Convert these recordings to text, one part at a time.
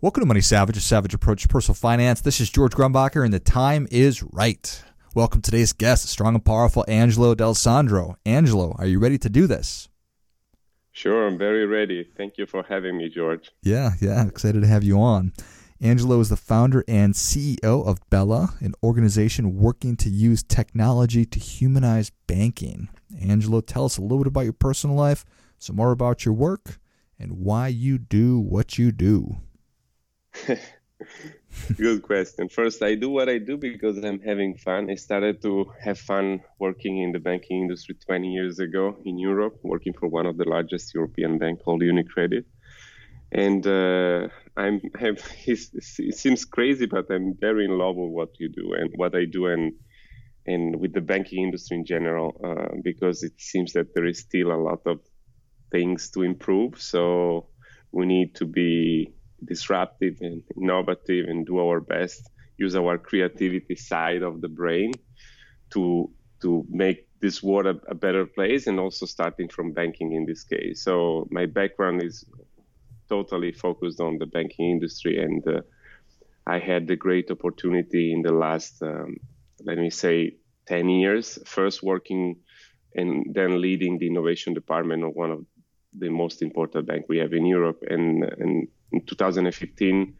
Welcome to Money Savage, a savage approach to personal finance. This is George Grumbacher, and the time is right. Welcome today's guest, strong and powerful Angelo D'Alessandro. Angelo, are you ready to do this? Sure, I'm very ready. Thank you for having me, George. Yeah, yeah, excited to have you on. Angelo is the founder and CEO of Bella, an organization working to use technology to humanize banking. Angelo, tell us a little bit about your personal life, some more about your work, and why you do what you do. Good question. First, I do what I do because I'm having fun. I started to have fun working in the banking industry 20 years ago in Europe, working for one of the largest European bank called UniCredit. And uh, I'm, it seems crazy, but I'm very in love with what you do and what I do, and and with the banking industry in general, uh, because it seems that there is still a lot of things to improve. So we need to be disruptive and innovative and do our best, use our creativity side of the brain to to make this world a, a, better place and also starting from banking in this case. So my background is totally focused on the banking industry and uh, I had the great opportunity in the last, um, let me say, 10 years, first working and then leading the innovation department of one of the most important bank we have in Europe. And, and in 2015,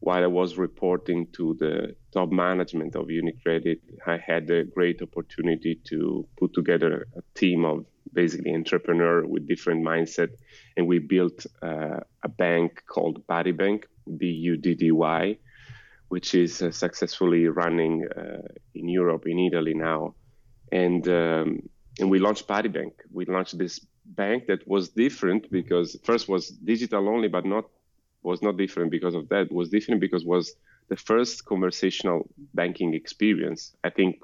while I was reporting to the top management of UniCredit, I had a great opportunity to put together a team of basically entrepreneur with different mindset, and we built uh, a bank called Buddy Bank, B-U-D-D-Y, which is uh, successfully running uh, in Europe, in Italy now, and um, and we launched Buddy Bank. We launched this bank that was different because first was digital only, but not was not different because of that. It was different because was the first conversational banking experience. I think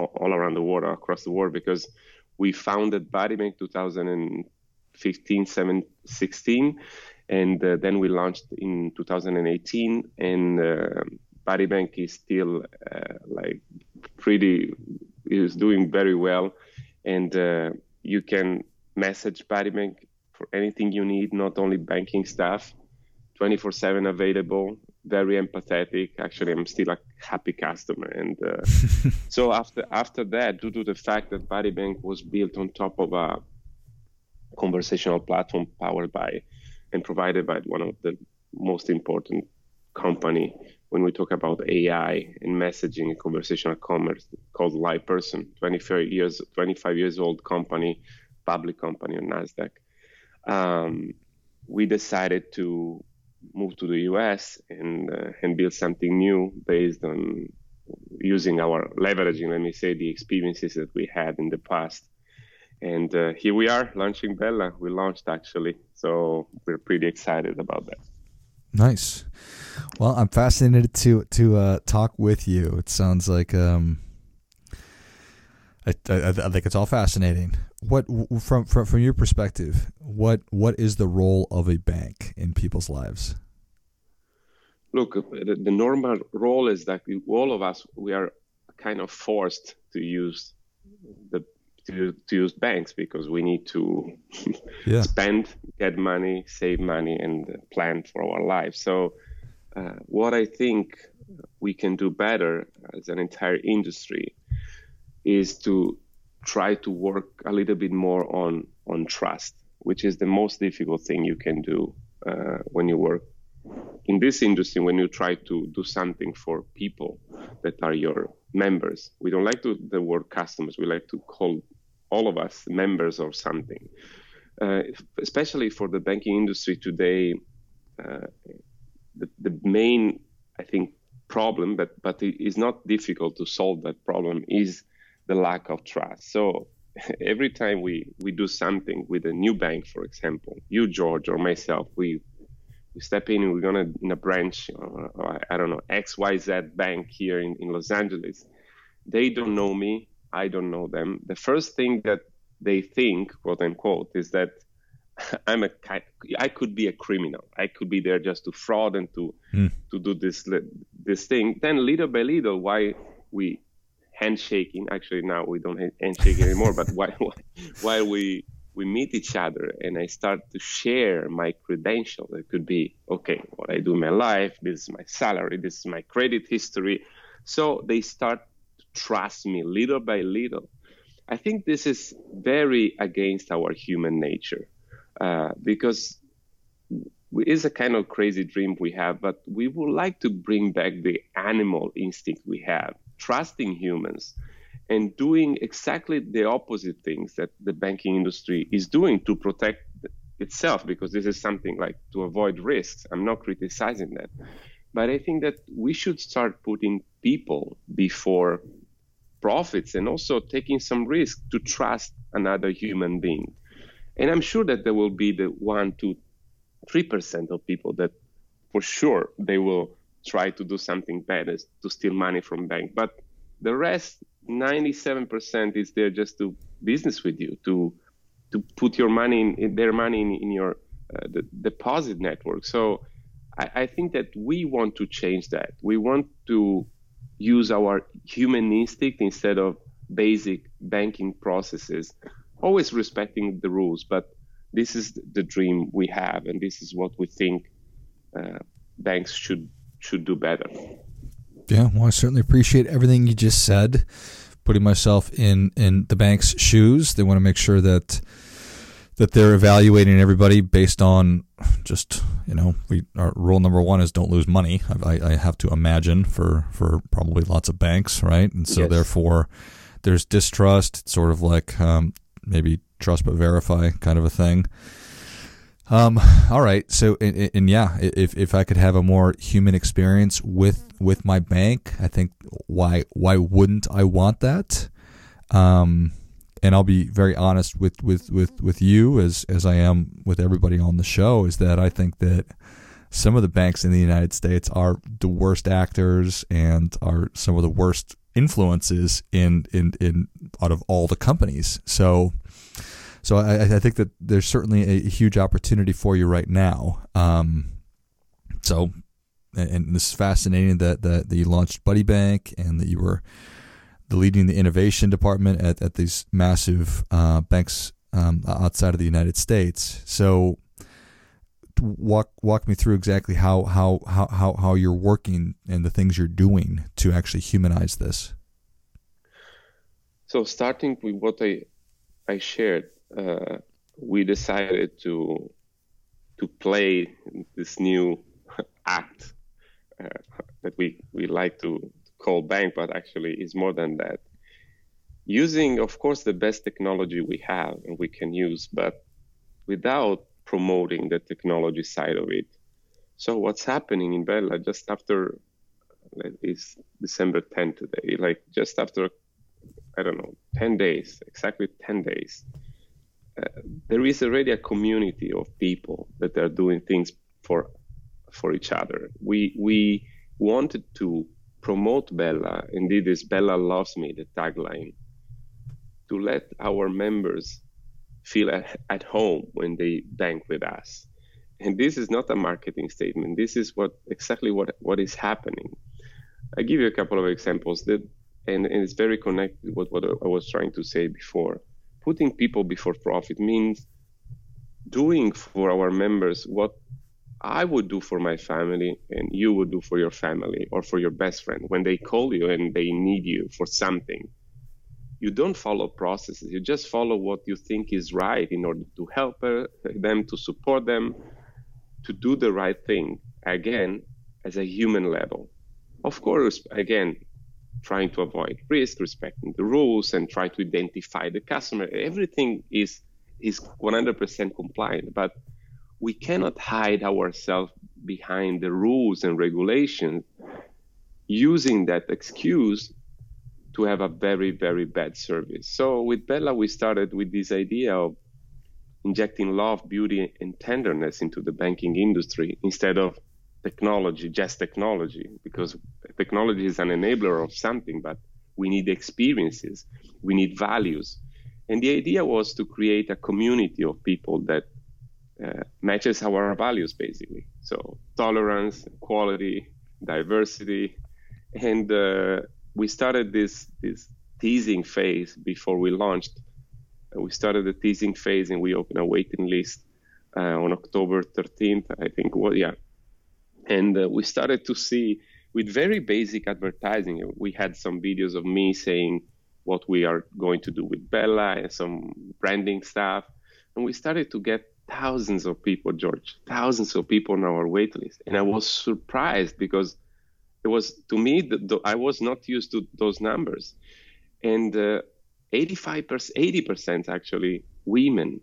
all around the world, across the world, because we founded Buddy Bank 2015, 17, 16, and uh, then we launched in 2018. And uh, Buddy Bank is still uh, like pretty is doing very well, and uh, you can message Buddy Bank for anything you need, not only banking stuff. 24 7 available. Very empathetic. Actually i'm still a happy customer. And uh, so after after that due to the fact that Buddy Bank was built on top of a conversational platform powered by and provided by one of the most important company when we talk about ai and messaging and conversational commerce called LivePerson 25 years 25 years old company public company on nasdaq um, we decided to move to the US and uh, and build something new based on using our leveraging, let me say, the experiences that we had in the past. And uh, here we are launching Bella. We launched actually, so we're pretty excited about that. Nice. Well, I'm fascinated to to uh, talk with you. It sounds like um, I, I, I, think it's all fascinating. What from, from from your perspective, what what is the role of a bank in people's lives? Look, the, the normal role is that all of us we are kind of forced to use the to, to use banks because we need to yeah. spend, get money, save money, and plan for our lives. So, uh, what I think we can do better as an entire industry is to try to work a little bit more on on trust, which is the most difficult thing you can do uh, when you work in this industry. When you try to do something for people that are your members, we don't like to the word customers. We like to call all of us members of something. Uh, especially for the banking industry today, uh, the, the main I think problem, but but it is not difficult to solve that problem is the lack of trust. So every time we, we do something with a new bank, for example, you, George, or myself, we we step in and we're gonna in a branch, or, or I don't know X Y Z bank here in, in Los Angeles. They don't know me. I don't know them. The first thing that they think, quote unquote, is that I'm a I could be a criminal. I could be there just to fraud and to mm. to do this this thing. Then little by little, why we handshaking? Actually, now we don't handshake anymore. but why while we we meet each other and I start to share my credentials, it could be okay, what I do in my life. This is my salary. This is my credit history. So they start to trust me little by little. I think this is very against our human nature uh, because it is a kind of crazy dream we have, but we would like to bring back the animal instinct we have, trusting humans and doing exactly the opposite things that the banking industry is doing to protect itself, because this is something like to avoid risks. I'm not criticizing that. But I think that we should start putting people before profits and also taking some risk to trust another human being. And I'm sure that there will be the one to three percent of people that for sure they will try to do something bad as to steal money from bank. But the rest, 97% is there just to business with you, to to put your money in, in their money in, in your uh, the deposit network. So I, I think that we want to change that. We want to use our human instinct instead of basic banking processes always respecting the rules. But this is the dream we have, and this is what we think uh, banks should should do better. Yeah, well, I certainly appreciate everything you just said. Putting myself in in the bank's shoes, they want to make sure that that they're evaluating everybody based on just you know we our rule number one is don't lose money. I, I have to imagine for for probably lots of banks, right? And so yes. therefore there's distrust. It's sort of like um, maybe trust but verify kind of a thing. Um, all right. So, and, and, yeah, if, if I could have a more human experience with, with my bank, I think why, why wouldn't I want that? Um, and I'll be very honest with, with, with, with you as, as I am with everybody on the show is that I think that some of the banks in the United States are the worst actors and are some of the worst influences in in in out of all the companies. So. So I, I think that there's certainly a huge opportunity for you right now. Um, so, and, this is fascinating that, that that you launched Buddy Bank and that you were the leading the innovation department at, at these massive uh, banks um, outside of the United States. So, walk walk me through exactly how how how how, how you're working and the things you're doing to actually humanize this. So starting with what I I shared, uh, we decided to to play this new act uh, that we we like to call bank, but actually is more than that. Using, of course, the best technology we have and we can use, but without promoting the technology side of it. So what's happening in Bella just after is December 10 today, like just after I don't know 10 days, exactly 10 days, there is already a community of people that are doing things for for each other. We we wanted to promote Bella, indeed, this Bella loves me, the tagline, to let our members feel at, at home when they bank with us. And this is not a marketing statement. This is what exactly what, what is happening. I give you a couple of examples that, and, and it's very connected with what I was trying to say before. Putting people before profit means doing for our members what I would do for my family and you would do for your family or for your best friend when they call you and they need you for something you don't follow processes. You just follow what you think is right in order to help them, to support them, to do the right thing. Again, as a human level. Of course, again, trying to avoid risk, respecting the rules, and try to identify the customer. Everything is is 100% compliant, but we cannot hide ourselves behind the rules and regulations using that excuse to have a very, very bad service. So with Bella, we started with this idea of injecting love, beauty, and tenderness into the banking industry instead of technology, just technology, because technology is an enabler of something, but we need experiences, we need values. And the idea was to create a community of people that uh, matches our values, basically. So tolerance, equality, diversity, and uh, we started this this teasing phase before we launched. We started the teasing phase and we opened a waiting list uh, on October 13th, I think. Well, yeah, and uh, we started to see with very basic advertising. We had some videos of me saying what we are going to do with Bella and some branding stuff, and we started to get thousands of people, George, thousands of people on our wait list, and I was surprised because it was to me the, the, I was not used to those numbers, and uh, 85 percent, 80 percent actually women,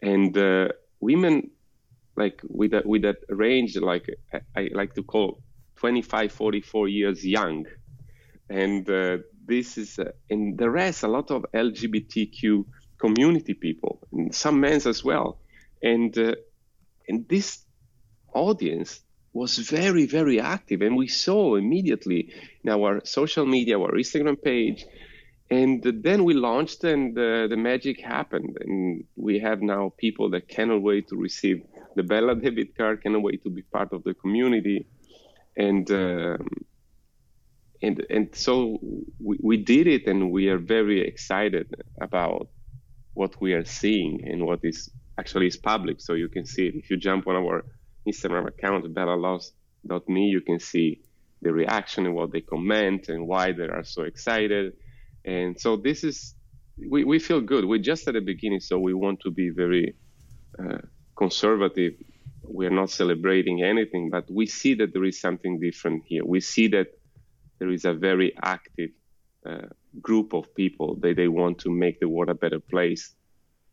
and uh, women like with that with that range like I, I, like to call 25 44 years young. And uh, this is uh, and the rest a lot of lgbtq community people and some men as well. And uh, and this audience was very very active. And we saw immediately in our social media our instagram page and then we launched and uh, the magic happened. And we have now people that cannot wait to receive the bella debit card cannot wait to be part of the community. And um, and and so we, we did it and we are very excited about what we are seeing and what is actually is public. So you can see it. If you jump on our instagram account bellaloves.me you can see the reaction and what they comment and why they are so excited and so this is we, we feel good we're just at the beginning so we want to be very uh, conservative we are not celebrating anything, but we see that there is something different here. We see that there is a very active uh, group of people that they want to make the world a better place,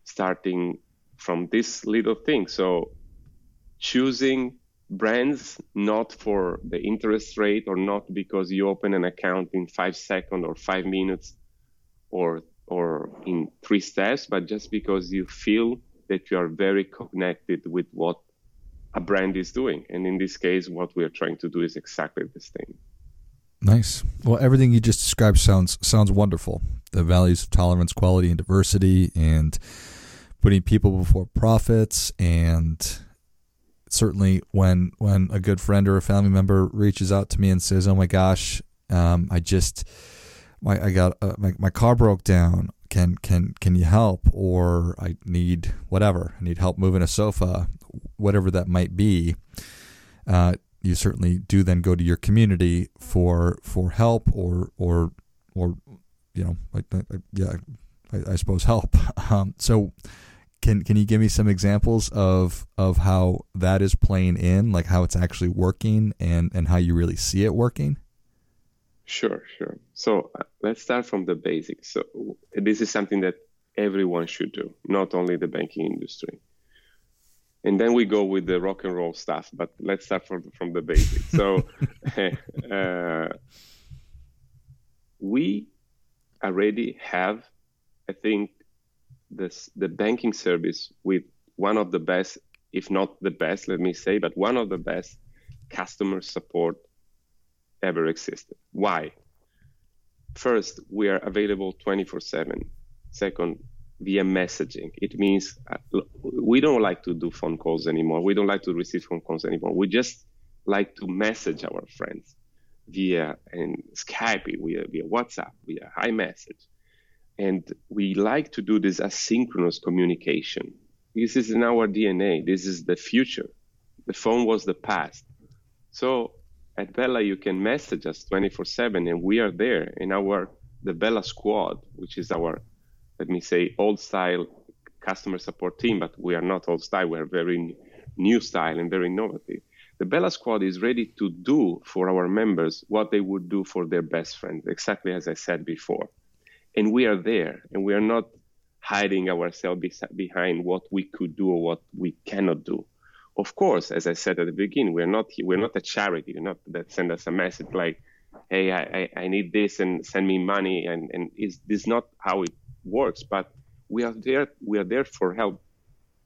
starting from this little thing. So choosing brands not for the interest rate or not because you open an account in five seconds or five minutes or or in three steps, but just because you feel that you are very connected with what a brand is doing. And in this case, what we are trying to do is exactly this thing. Nice. Well, everything you just described sounds sounds wonderful. The values of tolerance, quality, and diversity, and putting people before profits, and certainly when when a good friend or a family member reaches out to me and says, "Oh my gosh, um, I just my I got uh, my my car broke down. Can can can you help? Or i need whatever. I need help moving a sofa whatever that might be. Uh, you certainly do then go to your community for for help or or or you know like yeah I, I suppose help. Um, so can can you give me some examples of of how that is playing in? Like how it's actually working and and how you really see it working? Sure, sure. So uh, let's start from the basics. So this is something that everyone should do, not only the banking industry. And then we go with the rock and roll stuff, but let's start from, from the basics. So uh, we already have, I think, this the banking service with one of the best, if not the best, let me say, but one of the best customer support ever existed. Why? First, we are available 24 7. Second, via messaging. It means uh, we don't like to do phone calls anymore. We don't like to receive phone calls anymore. We just like to message our friends via and Skype, via, via WhatsApp, via iMessage. And we like to do this asynchronous communication. This is in our DNA. This is the future. The phone was the past. So at Bella, you can message us 24 7 and we are there in our, the Bella squad, which is our, let me say, old style customer support team, but we are not old style. We're very new style and very innovative. The Bella squad is ready to do for our members what they would do for their best friend, exactly as I said before. And we are there and we are not hiding ourselves behind what we could do or what we cannot do of course, as I said at the beginning, we're not we're not a charity. You're not that send us a message like, "Hey, I, I need this and send me money," and and is this not how it works? But we are there. We are there for help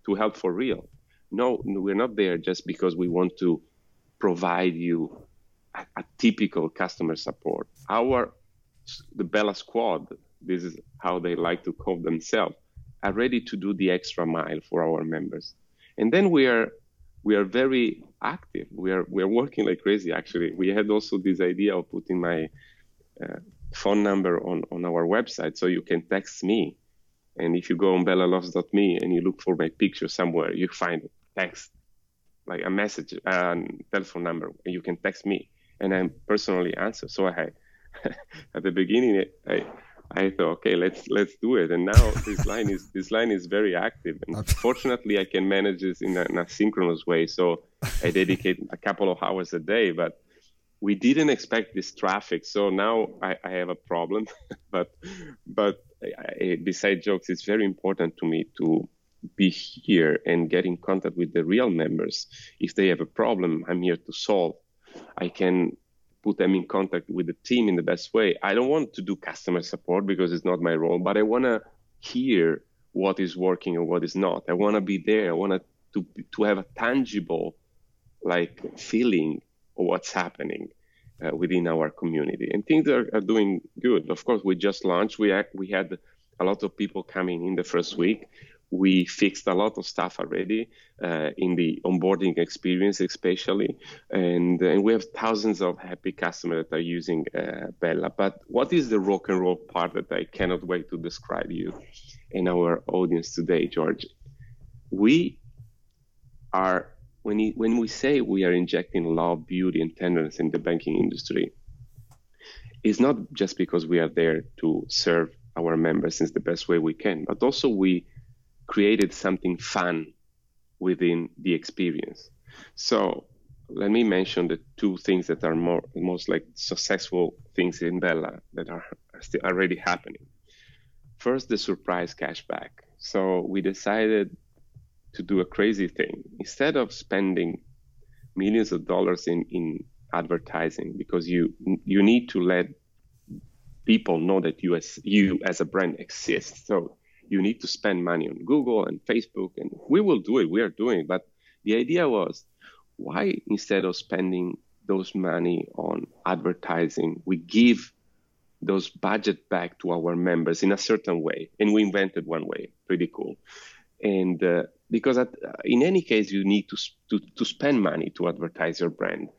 to help for real. No, we're not there just because we want to provide you a, a typical customer support. Our the Bella Squad, this is how they like to call themselves, are ready to do the extra mile for our members. And then we are we are very active. We are we are working like crazy. Actually, we had also this idea of putting my uh, phone number on on our website, so you can text me. And if you go on bellaloves.me and you look for my picture somewhere, you find text like a message, a um, telephone number, and you can text me, and I personally answer. So I at the beginning I I thought, okay, let's let's do it. And now this line is this line is very active, and fortunately, I can manage this in a, synchronous way. So I dedicate a couple of hours a day, but we didn't expect this traffic, so now I, I have a problem. but but I, besides jokes, it's very important to me to be here and get in contact with the real members. If they have a problem, I'm here to solve. I can put them in contact with the team in the best way. I don't want to do customer support because it's not my role, but I want to hear what is working and what is not. I want to be there. I want to to have a tangible like feeling of what's happening uh, within our community. And things are, are doing good. Of course, we just launched. We act, we had a lot of people coming in the first week we fixed a lot of stuff already uh, in the onboarding experience, especially, and, and we have thousands of happy customers that are using uh, Bella. But what is the rock and roll part that I cannot wait to describe you in our audience today, George? We are when, he, when we say we are injecting love, beauty, and tenderness in the banking industry, it's not just because we are there to serve our members in the best way we can, but also we created something fun within the experience. So let me mention the two things that are more most like successful things in Bella that are still already happening. First, the surprise cashback. So we decided to do a crazy thing. Instead of spending millions of dollars in, in advertising, because you you need to let people know that you as you as a brand exists. So you need to spend money on Google and Facebook, and we will do it. We are doing it. But the idea was why instead of spending those money on advertising, we give those budget back to our members in a certain way. And we invented one way, pretty cool. And uh, because at, uh, in any case, you need to, to, to spend money to advertise your brand.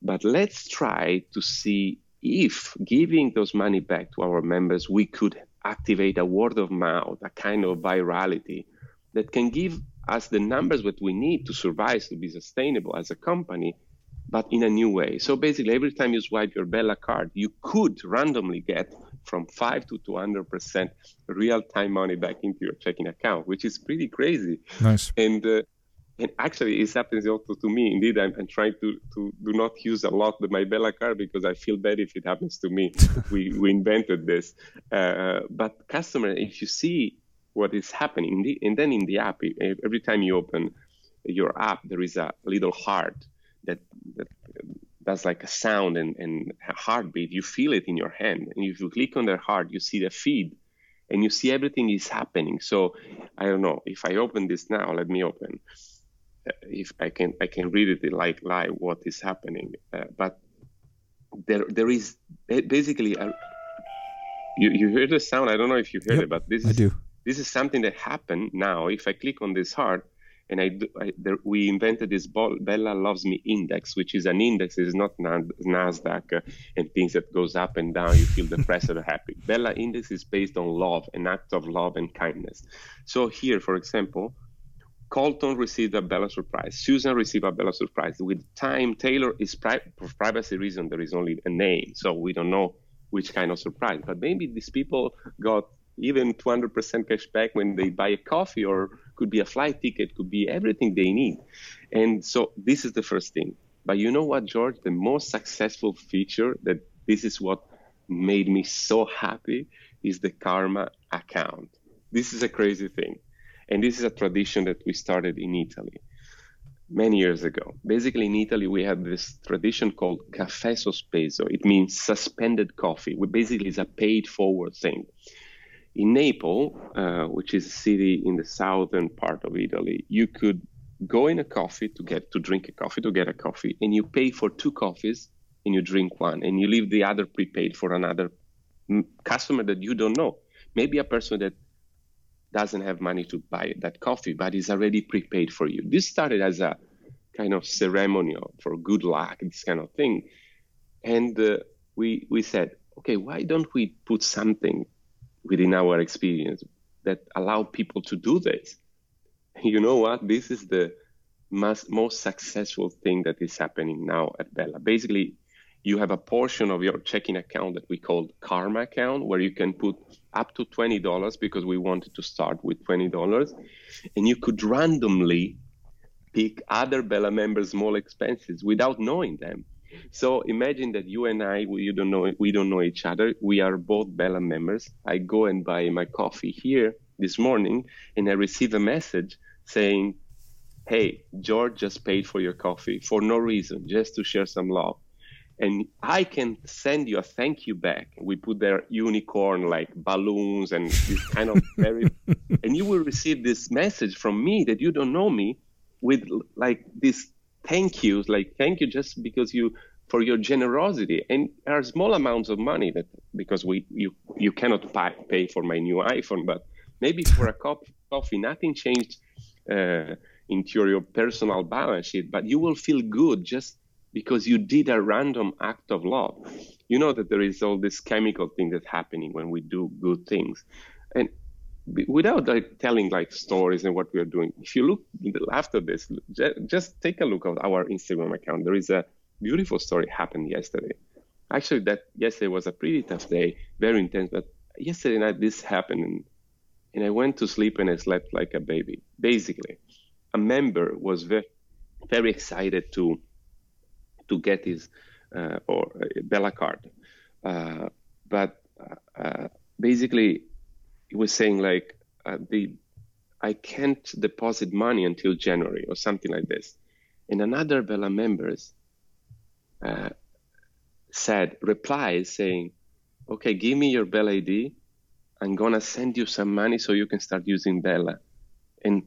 But let's try to see if giving those money back to our members, we could activate a word of mouth, a kind of virality that can give us the numbers that we need to survive, to be sustainable as a company, but in a new way. So basically, every time you swipe your Bella card, you could randomly get from 5 to 200% real time money back into your checking account, which is pretty crazy. Nice. And uh, and actually it happens also to me indeed I'm, I'm, trying to, to do not use a lot the my bella card because i feel bad if it happens to me. We, we invented this. Uh, but customer if you see what is happening and then in the app every time you open your app there is a little heart that, that does like a sound and, and a heartbeat. You feel it in your hand. And if you click on their heart you see the feed and you see everything is happening. So i don't know. If i open this now let me open if I can I can read it like live what is happening. Uh, but there there is basically a, you you hear the sound. I don't know if you heard yep, it, but this is I do. this is something that happened now. If I click on this heart. And I, I there, we invented this ball. Bella Loves Me index, which is an index. It's not Nasdaq uh, and things that goes up and down. You feel depressed or happy. Bella index is based on love, an act of love and kindness. So here, for example, Colton received a Bella surprise. Susan received a Bella surprise. With time, Taylor is pri- for privacy reason. There is only a name, so we don't know which kind of surprise. But maybe these people got even 200% cash back when they buy a coffee, or could be a flight ticket, could be everything they need. And so this is the first thing. But you know what, George? The most successful feature that this is what made me so happy is the Karma account. This is a crazy thing and this is a tradition that we started in Italy many years ago. Basically, in Italy, we have this tradition called caffè sospeso. It means suspended coffee, which basically is a paid forward thing. in Naples, uh, which is a city in the southern part of Italy, you could go in a coffee to get to drink a coffee to get a coffee, and you pay for two coffees and you drink one, and you leave the other prepaid for another customer that you don't know. Maybe a person that doesn't have money to buy that coffee, but is already prepaid for you. This started as a kind of ceremonial for good luck, this kind of thing. And uh, we, we said, okay, why don't we put something within our experience that allow people to do this? You know what? This is the most, most successful thing that is happening now at Bella. Basically, you have a portion of your checking account that we call karma account where you can put up to $20 because we wanted to start with $20 and you could randomly pick other bella members small expenses without knowing them. So imagine that you and i we don't know we don't know each other. We are both bella members. I go and buy my coffee here this morning and i receive a message saying hey george just paid for your coffee for no reason just to share some love and I can send you a thank you back. We put there unicorn like balloons and this kind of very, and you will receive this message from me that you don't know me with like this thank yous, like thank you just because you for your generosity and there are small amounts of money that because we you you cannot pay, pay for my new iphone but maybe for a cup of coffee nothing changed uh, into your personal balance sheet but you will feel good just because you did a random act of love. You know that there is all this chemical thing that's happening when we do good things. And without like telling like stories and what we are doing, if you look after this, just take a look at our Instagram account. There is a beautiful story happened yesterday. Actually, that yesterday was a pretty tough day, very intense. But yesterday night this happened, and, and I went to sleep and I slept like a baby. Basically, a member was very, very excited to to get his uh, or uh, Bella card. Uh, but basically, he was saying like the I can't deposit money until January or something like this. And another Bella members uh, said, replied saying, okay, give me your Bella ID. I'm to send you some money so you can start using Bella. And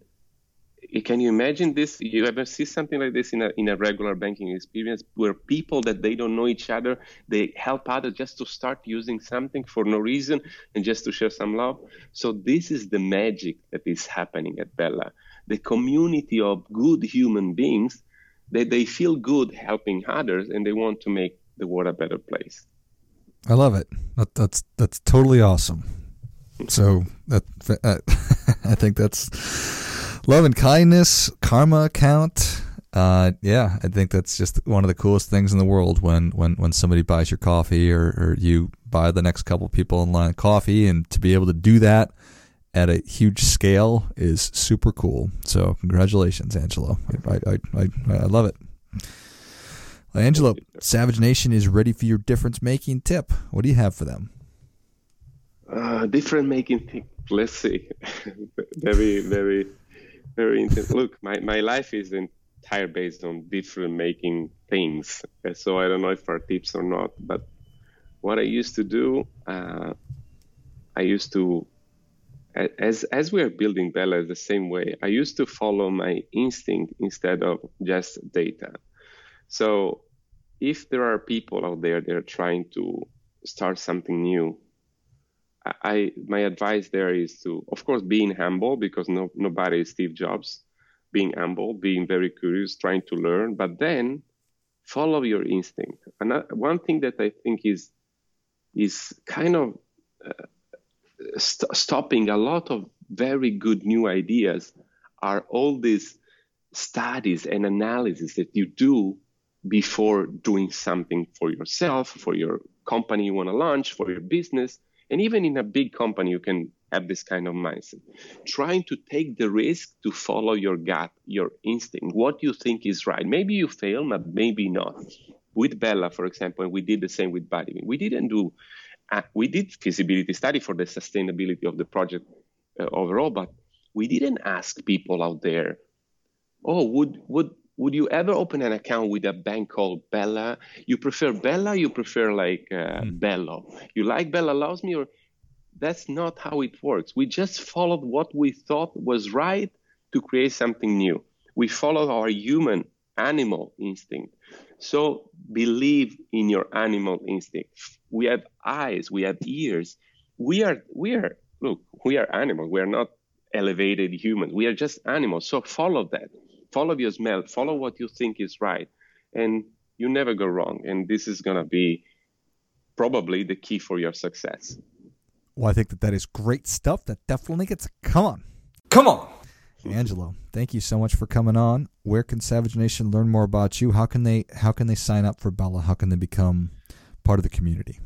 can you imagine this? You ever see something like this in a in a regular banking experience where people that they don't know each other, they help others just to start using something for no reason and just to share some love. So this is the magic that is happening at Bella. The community of good human beings that they feel good helping others and they want to make the world a better place. I love it. That, that's that's totally awesome. So that uh, I think that's love and kindness karma account uh, yeah i think that's just one of the coolest things in the world when when when somebody buys your coffee or, or you buy the next couple people in line coffee. And to be able to do that at a huge scale is super cool. So congratulations angelo. I i i, I love it. Angelo savage nation is ready for your difference making tip. What do you have for them? Uh, different making tip. Let's see. Very very very intense. Look, my, my life is entire based on different making things. So I don't know if our tips or not, but what I used to do, uh, I used to, as as we are building Bella the same way, I used to follow my instinct instead of just data. So if there are people out there that are trying to start something new, I my advice there is to, of course, being humble because no nobody is Steve Jobs. Being humble, being very curious, trying to learn, but then follow your instinct. And one thing that I think is is kind of uh, st- stopping a lot of very good new ideas are all these studies and analysis that you do before doing something for yourself, for your company you want to launch, for your business and even in a big company, you can have this kind of mindset. Trying to take the risk to follow your gut, your instinct, what you think is right. Maybe you fail, but maybe not. With Bella, for example, we did the same with Buddy. We didn't do, uh, we did feasibility study for the sustainability of the project uh, overall, but we didn't ask people out there, oh, would would would you ever open an account with a bank called Bella? You prefer Bella? You prefer like uh, mm. Bello? You like Bella loves me or that's not how it works. We just followed what we thought was right to create something new. We followed our human animal instinct. So believe in your animal instinct. We have eyes, we have ears. We are we are look, we are animals. We are not elevated humans. We are just animals. So follow that. Follow your smell. Follow what you think is right. And you never go wrong. And this is going to be probably the key for your success. Well, I think that that is great stuff. That definitely gets. Come on. Come on. Angelo, thank you so much for coming on. Where can Savage Nation learn more about you? How can they how can they sign up for Bella? How can they become part of the community?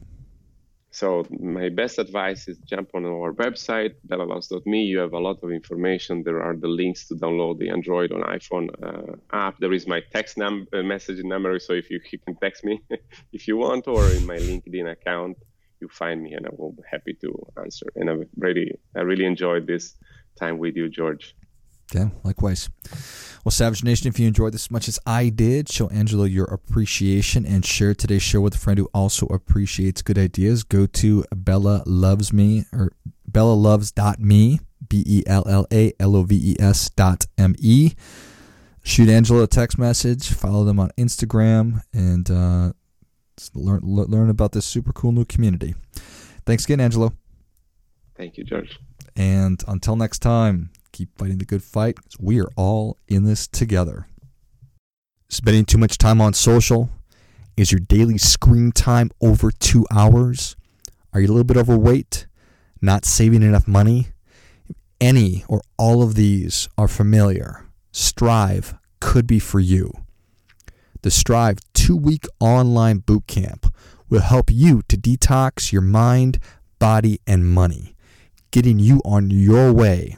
So my best advice is jump on our website, bellaloves.me. You have a lot of information. There are the links to download the Android on iPhone uh, app. There is my text num- uh, message number. So if you, you can text me if you want, or in my LinkedIn account, you find me and I will be happy to answer. And I really, I really enjoyed this time with you, George. Yeah, likewise. Well, Savage Nation, if you enjoyed this as much as I did, show Angelo your appreciation and share today's show with a friend who also appreciates good ideas. Go to Bella Loves Me or bellaloves.me, B E L L A L O V E S dot M E. Shoot Angelo a text message, follow them on Instagram, and uh, learn learn about this super cool new community. Thanks again, Angelo. Thank you, George. And until next time, keep fighting the good fight. We are all in this together. Spending too much time on social? Is your daily screen time over two hours? Are you a little bit overweight? Not saving enough money? Any or all of these are familiar. Strive could be for you. The Strive two week online boot camp will help you to detox your mind, body, and money, getting you on your way